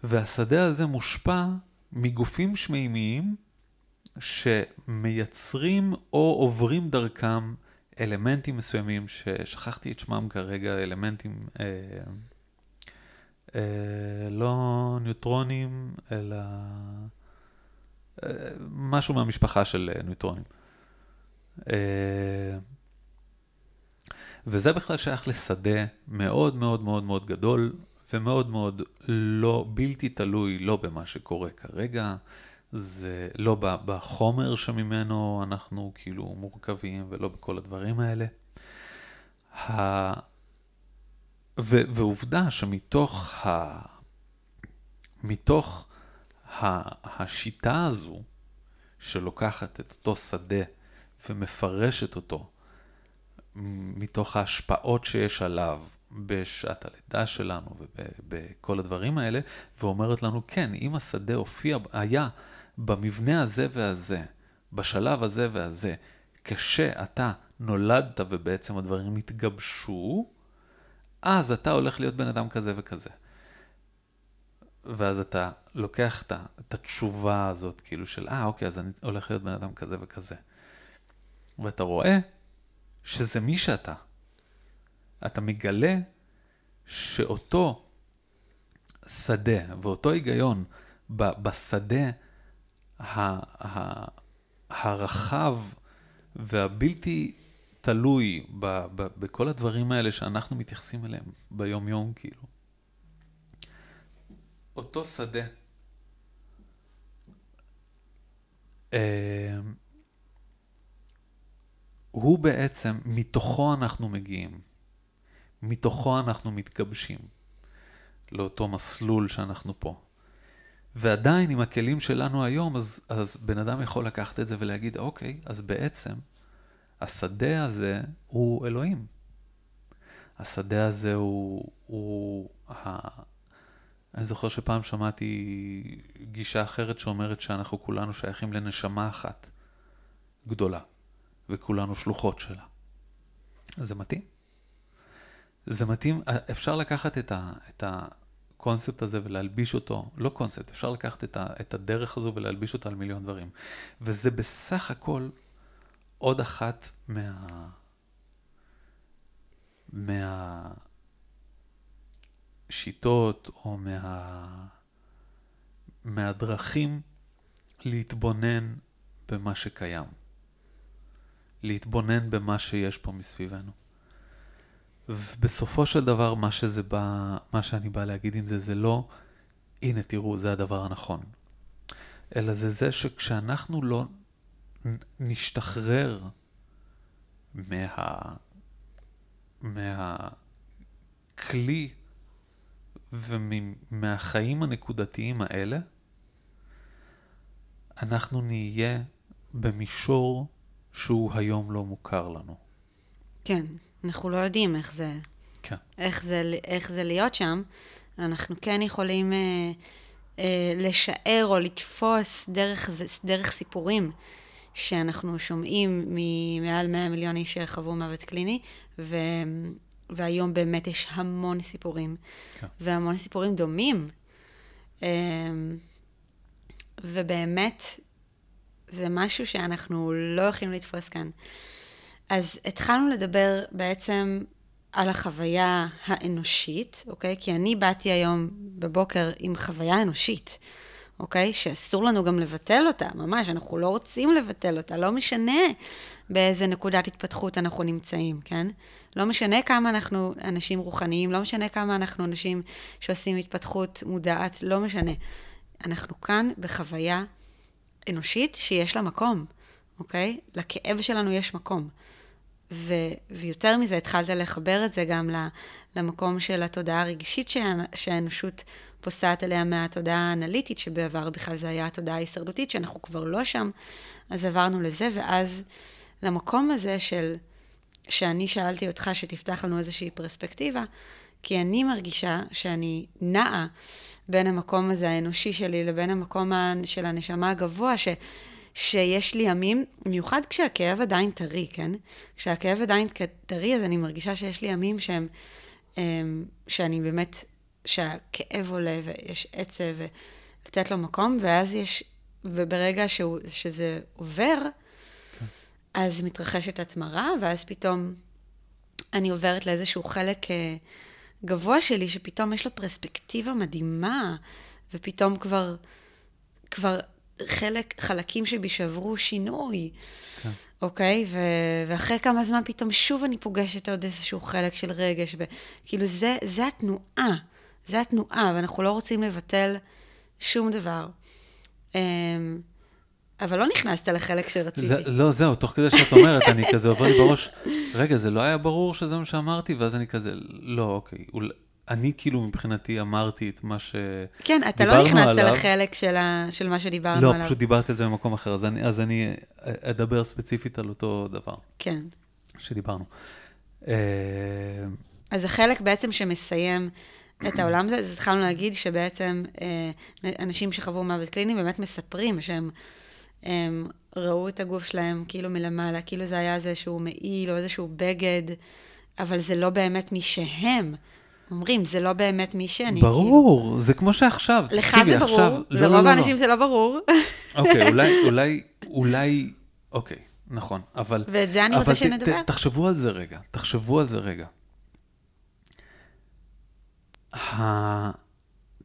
והשדה הזה מושפע מגופים שמימיים שמייצרים או עוברים דרכם אלמנטים מסוימים, ששכחתי את שמם כרגע, אלמנטים אה, אה, לא ניוטרונים, אלא אה, משהו מהמשפחה של אה, ניוטרונים. אה, וזה בכלל שייך לשדה מאוד מאוד מאוד מאוד גדול, ומאוד מאוד לא, בלתי תלוי לא במה שקורה כרגע, זה לא בחומר שממנו אנחנו כאילו מורכבים ולא בכל הדברים האלה. ו, ועובדה שמתוך ה... מתוך ה... השיטה הזו שלוקחת את אותו שדה ומפרשת אותו מתוך ההשפעות שיש עליו בשעת הלידה שלנו ובכל הדברים האלה, ואומרת לנו, כן, אם השדה הופיע, היה במבנה הזה והזה, בשלב הזה והזה, כשאתה נולדת ובעצם הדברים התגבשו, אז אתה הולך להיות בן אדם כזה וכזה. ואז אתה לוקח את, את התשובה הזאת, כאילו של, אה, אוקיי, אז אני הולך להיות בן אדם כזה וכזה. ואתה רואה שזה מי שאתה. אתה מגלה שאותו שדה ואותו היגיון בשדה הרחב והבלתי תלוי בכל הדברים האלה שאנחנו מתייחסים אליהם ביום-יום, כאילו. אותו שדה. אה, הוא בעצם, מתוכו אנחנו מגיעים. מתוכו אנחנו מתגבשים לאותו מסלול שאנחנו פה. ועדיין עם הכלים שלנו היום, אז, אז בן אדם יכול לקחת את זה ולהגיד, אוקיי, אז בעצם השדה הזה הוא אלוהים. השדה הזה הוא, הוא ה... אני זוכר שפעם שמעתי גישה אחרת שאומרת שאנחנו כולנו שייכים לנשמה אחת גדולה, וכולנו שלוחות שלה. זה מתאים. זה מתאים, אפשר לקחת את, ה, את הקונספט הזה ולהלביש אותו, לא קונספט, אפשר לקחת את, ה, את הדרך הזו ולהלביש אותה על מיליון דברים. וזה בסך הכל עוד אחת מה... מהשיטות או מה... מהדרכים להתבונן במה שקיים. להתבונן במה שיש פה מסביבנו. ובסופו של דבר, מה שזה בא, מה שאני בא להגיד עם זה, זה לא, הנה תראו, זה הדבר הנכון. אלא זה זה שכשאנחנו לא נשתחרר מה... מהכלי ומהחיים הנקודתיים האלה, אנחנו נהיה במישור שהוא היום לא מוכר לנו. כן, אנחנו לא יודעים איך זה, כן. איך זה, איך זה להיות שם. אנחנו כן יכולים אה, אה, לשער או לתפוס דרך, דרך סיפורים שאנחנו שומעים ממעל 100 מיליון איש שחוו מוות קליני, ו, והיום באמת יש המון סיפורים, כן. והמון סיפורים דומים. אה, ובאמת, זה משהו שאנחנו לא יכולים לתפוס כאן. אז התחלנו לדבר בעצם על החוויה האנושית, אוקיי? כי אני באתי היום בבוקר עם חוויה אנושית, אוקיי? שאסור לנו גם לבטל אותה, ממש, אנחנו לא רוצים לבטל אותה, לא משנה באיזה נקודת התפתחות אנחנו נמצאים, כן? לא משנה כמה אנחנו אנשים רוחניים, לא משנה כמה אנחנו אנשים שעושים התפתחות מודעת, לא משנה. אנחנו כאן בחוויה אנושית שיש לה מקום, אוקיי? לכאב שלנו יש מקום. ו, ויותר מזה, התחלת לחבר את זה גם למקום של התודעה הרגשית שהאנושות פוסעת עליה מהתודעה האנליטית, שבעבר בכלל זה היה התודעה ההישרדותית, שאנחנו כבר לא שם, אז עברנו לזה, ואז למקום הזה של, שאני שאלתי אותך שתפתח לנו איזושהי פרספקטיבה, כי אני מרגישה שאני נעה בין המקום הזה האנושי שלי לבין המקום של הנשמה הגבוה, ש... שיש לי ימים, במיוחד כשהכאב עדיין טרי, כן? כשהכאב עדיין טרי, אז אני מרגישה שיש לי ימים שהם, אמ, שאני באמת, שהכאב עולה ויש עצב ולתת לו מקום, ואז יש, וברגע שהוא, שזה עובר, כן. אז מתרחשת התמרה, ואז פתאום אני עוברת לאיזשהו חלק אה, גבוה שלי, שפתאום יש לו פרספקטיבה מדהימה, ופתאום כבר, כבר חלק, חלקים שבי שעברו שינוי, כן. אוקיי? ו- ואחרי כמה זמן פתאום שוב אני פוגשת עוד איזשהו חלק של רגש, וכאילו זה, זה התנועה, זה התנועה, ואנחנו לא רוצים לבטל שום דבר. אמ, אבל לא נכנסת לחלק שרציתי. זה, לא, זהו, תוך כדי שאת אומרת, אני כזה עובר לי בראש, רגע, זה לא היה ברור שזה מה שאמרתי? ואז אני כזה, לא, אוקיי, אולי... אני כאילו מבחינתי אמרתי את מה שדיברנו עליו. כן, אתה לא נכנסת עליו. לחלק של, ה... של מה שדיברנו לא, עליו. לא, פשוט דיברתי על זה במקום אחר, אז אני, אז אני אדבר ספציפית על אותו דבר. כן. שדיברנו. אה, אז החלק בעצם שמסיים את העולם הזה, אז התחלנו להגיד שבעצם אה, אנשים שחוו מוות קליני באמת מספרים שהם הם, ראו את הגוף שלהם כאילו מלמעלה, כאילו זה היה איזשהו מעיל או איזשהו בגד, אבל זה לא באמת מי שהם. אומרים, זה לא באמת מי שאני, ברור, כאילו. זה כמו שעכשיו. לך זה ברור, עכשיו, לא, לרוב לא, לא, לא. האנשים לא. זה לא ברור. אוקיי, אולי, אולי, אולי, אוקיי, נכון, אבל... ואת זה אני רוצה שנדבר. תחשבו על זה רגע, תחשבו על זה רגע. ה...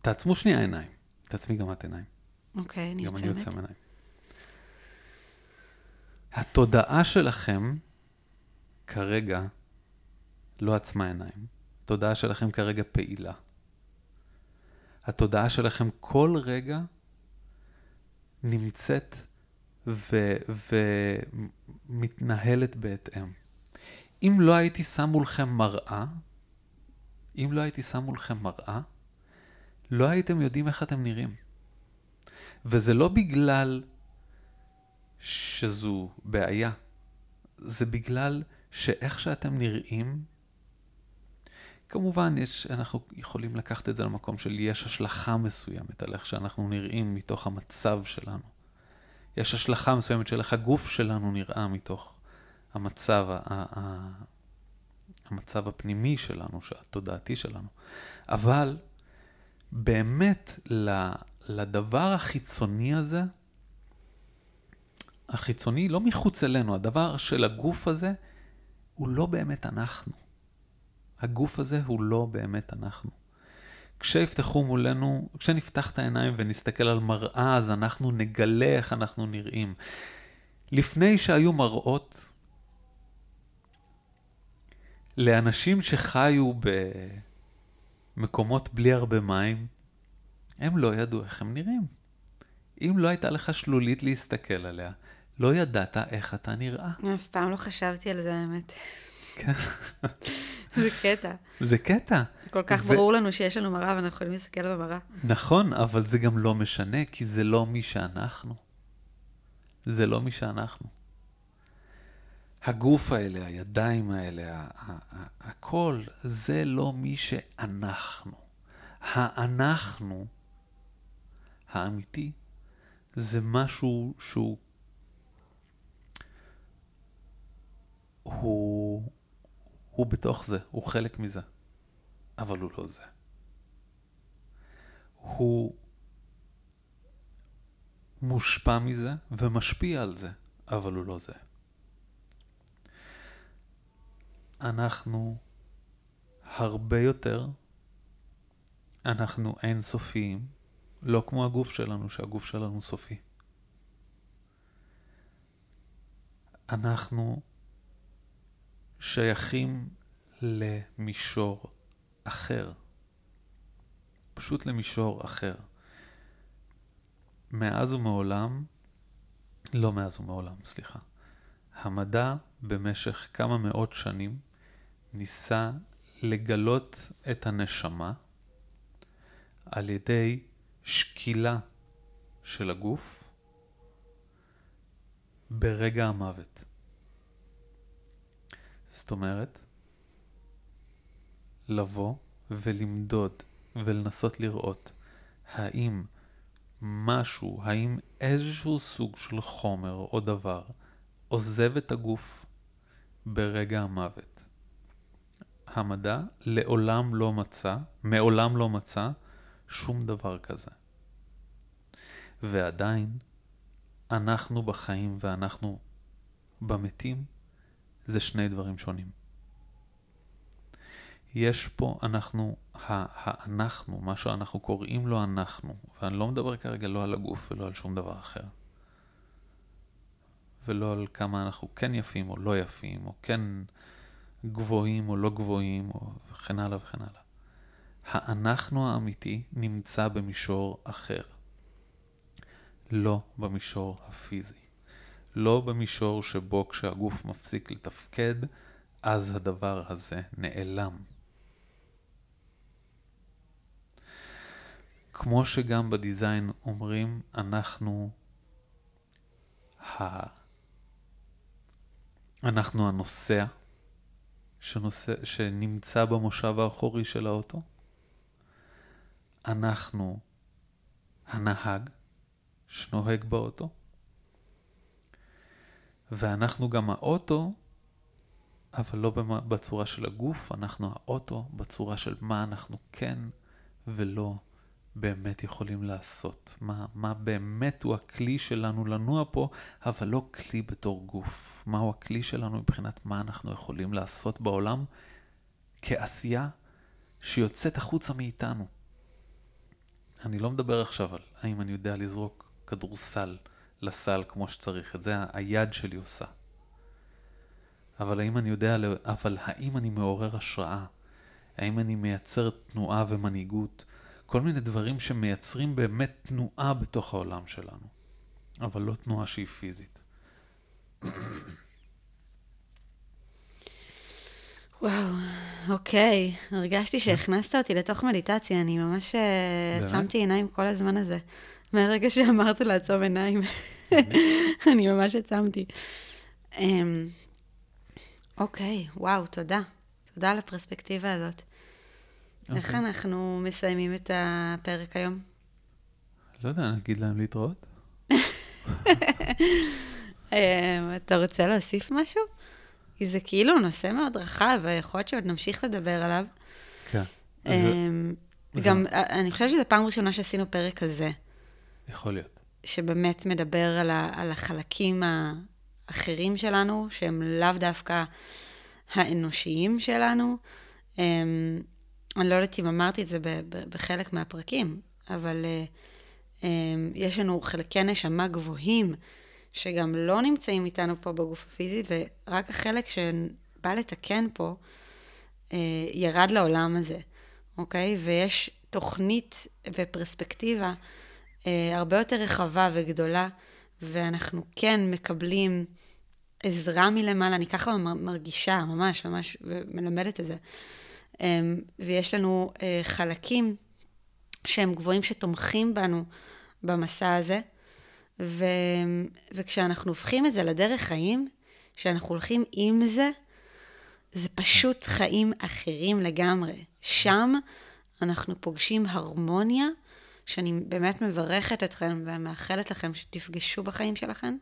תעצמו שנייה עיניים. תעצמי גם את עיניים. אוקיי, אני יוצאת. גם אני יוצא מעיניים. התודעה שלכם כרגע לא עצמה עיניים. התודעה שלכם כרגע פעילה. התודעה שלכם כל רגע נמצאת ו- ומתנהלת בהתאם. אם לא הייתי שם מולכם מראה, אם לא הייתי שם מולכם מראה, לא הייתם יודעים איך אתם נראים. וזה לא בגלל שזו בעיה, זה בגלל שאיך שאתם נראים, כמובן, יש, אנחנו יכולים לקחת את זה למקום של יש השלכה מסוימת על איך שאנחנו נראים מתוך המצב שלנו. יש השלכה מסוימת של איך הגוף שלנו נראה מתוך המצב, המצב הפנימי שלנו, התודעתי שלנו. אבל באמת, לדבר החיצוני הזה, החיצוני לא מחוץ אלינו, הדבר של הגוף הזה, הוא לא באמת אנחנו. הגוף הזה הוא לא באמת אנחנו. כשיפתחו מולנו, כשנפתח את העיניים ונסתכל על מראה, אז אנחנו נגלה איך אנחנו נראים. לפני שהיו מראות, לאנשים שחיו במקומות בלי הרבה מים, הם לא ידעו איך הם נראים. אם לא הייתה לך שלולית להסתכל עליה, לא ידעת איך אתה נראה. אף פעם לא חשבתי על זה, האמת. כן. זה קטע. זה קטע. כל כך ו... ברור לנו שיש לנו מראה ואנחנו יכולים להסתכל במראה. נכון, אבל זה גם לא משנה, כי זה לא מי שאנחנו. זה לא מי שאנחנו. הגוף האלה, הידיים האלה, הכל, זה לא מי שאנחנו. האנחנו האמיתי זה משהו שהוא... הוא, הוא בתוך זה, הוא חלק מזה, אבל הוא לא זה. הוא מושפע מזה ומשפיע על זה, אבל הוא לא זה. אנחנו הרבה יותר, אנחנו אינסופיים, לא כמו הגוף שלנו, שהגוף שלנו סופי. אנחנו שייכים למישור אחר. פשוט למישור אחר. מאז ומעולם, לא מאז ומעולם, סליחה. המדע במשך כמה מאות שנים ניסה לגלות את הנשמה על ידי שקילה של הגוף ברגע המוות. זאת אומרת, לבוא ולמדוד ולנסות לראות האם משהו, האם איזשהו סוג של חומר או דבר עוזב את הגוף ברגע המוות. המדע לעולם לא מצא, מעולם לא מצא, שום דבר כזה. ועדיין, אנחנו בחיים ואנחנו במתים, זה שני דברים שונים. יש פה, אנחנו, האנחנו, מה שאנחנו קוראים לו אנחנו, ואני לא מדבר כרגע לא על הגוף ולא על שום דבר אחר. ולא על כמה אנחנו כן יפים או לא יפים, או כן גבוהים או לא גבוהים, או וכן הלאה וכן הלאה. האנחנו האמיתי נמצא במישור אחר. לא במישור הפיזי. לא במישור שבו כשהגוף מפסיק לתפקד, אז הדבר הזה נעלם. כמו שגם בדיזיין אומרים, אנחנו ה... אנחנו הנוסע שנוסע, שנמצא במושב האחורי של האוטו. אנחנו הנהג שנוהג באוטו. ואנחנו גם האוטו אבל לא בצורה של הגוף, אנחנו האוטו בצורה של מה אנחנו כן ולא באמת יכולים לעשות. מה, מה באמת הוא הכלי שלנו לנוע פה, אבל לא כלי בתור גוף. מהו הכלי שלנו מבחינת מה אנחנו יכולים לעשות בעולם כעשייה שיוצאת החוצה מאיתנו. אני לא מדבר עכשיו על האם אני יודע לזרוק כדורסל לסל כמו שצריך, את זה היד שלי עושה. אבל האם אני יודע, אבל האם אני מעורר השראה? האם אני מייצר תנועה ומנהיגות? כל מיני דברים שמייצרים באמת תנועה בתוך העולם שלנו, אבל לא תנועה שהיא פיזית. וואו, אוקיי. הרגשתי שהכנסת אותי לתוך מדיטציה, אני ממש אה, עצמתי עיניים כל הזמן הזה. מהרגע שאמרת לעצום עיניים, אני ממש עצמתי. אמ, אוקיי, וואו, תודה. תודה על הפרספקטיבה הזאת. Okay. איך אוקיי. אנחנו מסיימים את הפרק היום? לא יודע, נגיד להם להתראות. אמ, אתה רוצה להוסיף משהו? כי זה כאילו נושא מאוד רחב, ויכול להיות שעוד נמשיך לדבר עליו. כן. אמ, גם, אני חושבת שזו פעם ראשונה שעשינו פרק כזה. יכול להיות. שבאמת מדבר על, ה, על החלקים האחרים שלנו, שהם לאו דווקא האנושיים שלנו. אני לא יודעת אם אמרתי את זה בחלק מהפרקים, אבל uh, um, יש לנו חלקי נשמה גבוהים, שגם לא נמצאים איתנו פה בגוף הפיזי, ורק החלק שבא לתקן פה, uh, ירד לעולם הזה, אוקיי? ויש תוכנית ופרספקטיבה uh, הרבה יותר רחבה וגדולה, ואנחנו כן מקבלים עזרה מלמעלה, אני ככה מרגישה, ממש, ממש, ומלמדת את זה. אמ, ויש לנו אה, חלקים שהם גבוהים שתומכים בנו במסע הזה, ו, וכשאנחנו הופכים את זה לדרך חיים, כשאנחנו הולכים עם זה, זה פשוט חיים אחרים לגמרי. שם אנחנו פוגשים הרמוניה, שאני באמת מברכת אתכם ומאחלת לכם שתפגשו בחיים שלכם.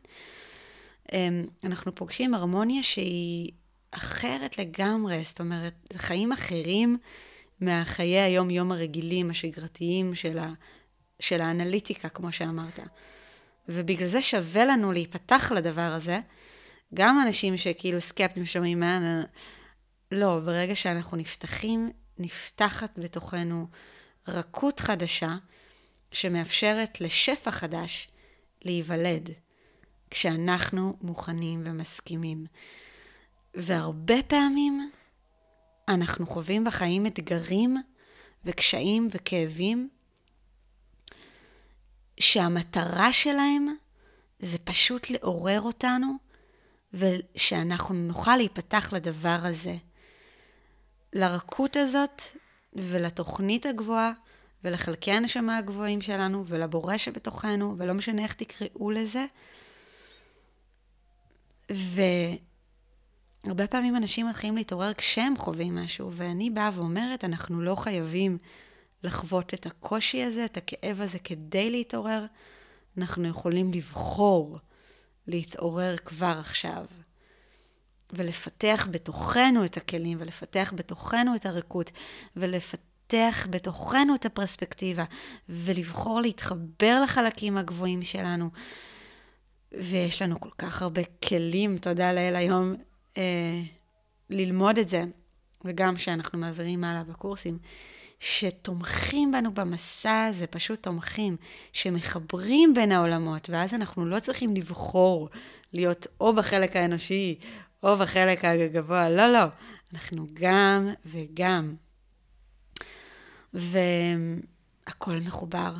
אמ, אנחנו פוגשים הרמוניה שהיא אחרת לגמרי, זאת אומרת, חיים אחרים מהחיי היום-יום הרגילים, השגרתיים של, ה, של האנליטיקה, כמו שאמרת. ובגלל זה שווה לנו להיפתח לדבר הזה. גם אנשים שכאילו סקפטים שומעים מה... לא, ברגע שאנחנו נפתחים, נפתחת בתוכנו רכות חדשה שמאפשרת לשפע חדש להיוולד. כשאנחנו מוכנים ומסכימים. והרבה פעמים אנחנו חווים בחיים אתגרים וקשיים וכאבים שהמטרה שלהם זה פשוט לעורר אותנו ושאנחנו נוכל להיפתח לדבר הזה, לרכות הזאת ולתוכנית הגבוהה ולחלקי הנשמה הגבוהים שלנו ולבורא שבתוכנו, ולא משנה איך תקראו לזה, והרבה פעמים אנשים מתחילים להתעורר כשהם חווים משהו, ואני באה ואומרת, אנחנו לא חייבים לחוות את הקושי הזה, את הכאב הזה, כדי להתעורר. אנחנו יכולים לבחור להתעורר כבר עכשיו, ולפתח בתוכנו את הכלים, ולפתח בתוכנו את הריקות, ולפתח בתוכנו את הפרספקטיבה, ולבחור להתחבר לחלקים הגבוהים שלנו. ויש לנו כל כך הרבה כלים, תודה לאל היום, אה, ללמוד את זה, וגם שאנחנו מעבירים הלאה בקורסים, שתומכים בנו במסע הזה, פשוט תומכים, שמחברים בין העולמות, ואז אנחנו לא צריכים לבחור להיות או בחלק האנושי או בחלק הגבוה, לא, לא, אנחנו גם וגם. והכל מחובר,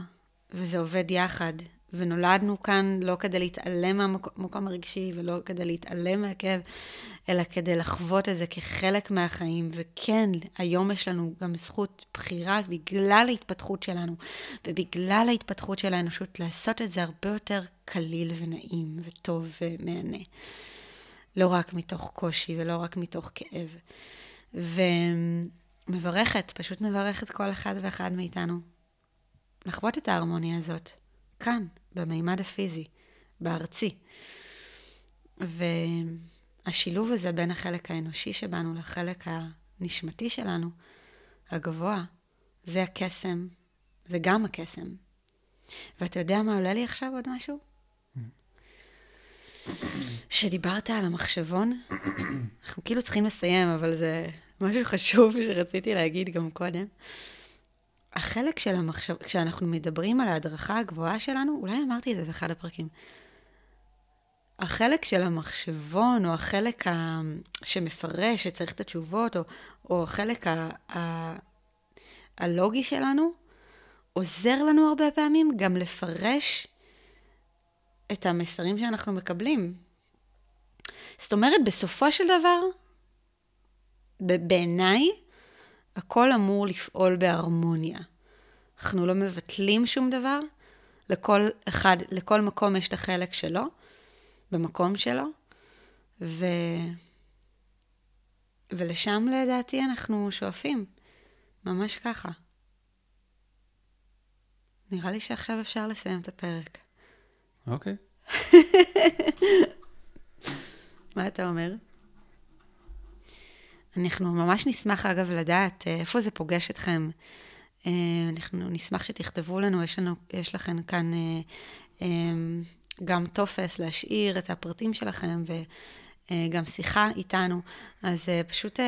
וזה עובד יחד, ונולדנו כאן לא כדי להתעלם מהמקום הרגשי ולא כדי להתעלם מהכאב, אלא כדי לחוות את זה כחלק מהחיים. וכן, היום יש לנו גם זכות בחירה בגלל ההתפתחות שלנו, ובגלל ההתפתחות של האנושות, לעשות את זה הרבה יותר קליל ונעים וטוב ומהנה. לא רק מתוך קושי ולא רק מתוך כאב. ומברכת, פשוט מברכת כל אחד ואחד מאיתנו לחוות את ההרמוניה הזאת, כאן, במימד הפיזי, בארצי. השילוב הזה בין החלק האנושי שבנו לחלק הנשמתי שלנו, הגבוה, זה הקסם, זה גם הקסם. ואתה יודע מה עולה לי עכשיו עוד משהו? שדיברת על המחשבון, אנחנו כאילו צריכים לסיים, אבל זה משהו חשוב שרציתי להגיד גם קודם. החלק של המחשב, כשאנחנו מדברים על ההדרכה הגבוהה שלנו, אולי אמרתי את זה באחד הפרקים, החלק של המחשבון, או החלק ה... שמפרש, שצריך את התשובות, או, או החלק ה... ה... הלוגי שלנו, עוזר לנו הרבה פעמים גם לפרש את המסרים שאנחנו מקבלים. זאת אומרת, בסופו של דבר, בעיניי, הכל אמור לפעול בהרמוניה. אנחנו לא מבטלים שום דבר, לכל אחד, לכל מקום יש את החלק שלו, במקום שלו, ו... ולשם לדעתי אנחנו שואפים, ממש ככה. נראה לי שעכשיו אפשר לסיים את הפרק. אוקיי. מה אתה אומר? אנחנו ממש נשמח, אגב, לדעת אה, איפה זה פוגש אתכם. אה, אנחנו נשמח שתכתבו לנו, יש, לנו, יש לכם כאן אה, גם טופס להשאיר את הפרטים שלכם וגם שיחה איתנו. אז פשוט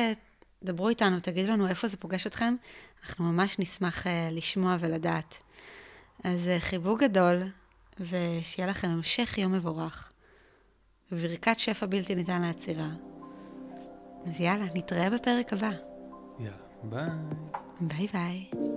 דברו איתנו, תגידו לנו איפה זה פוגש אתכם. אנחנו ממש נשמח לשמוע ולדעת. אז חיבוק גדול, ושיהיה לכם המשך יום מבורך. וברכת שפע בלתי ניתן לעצירה. אז יאללה, נתראה בפרק הבא. יאללה, ביי. ביי ביי.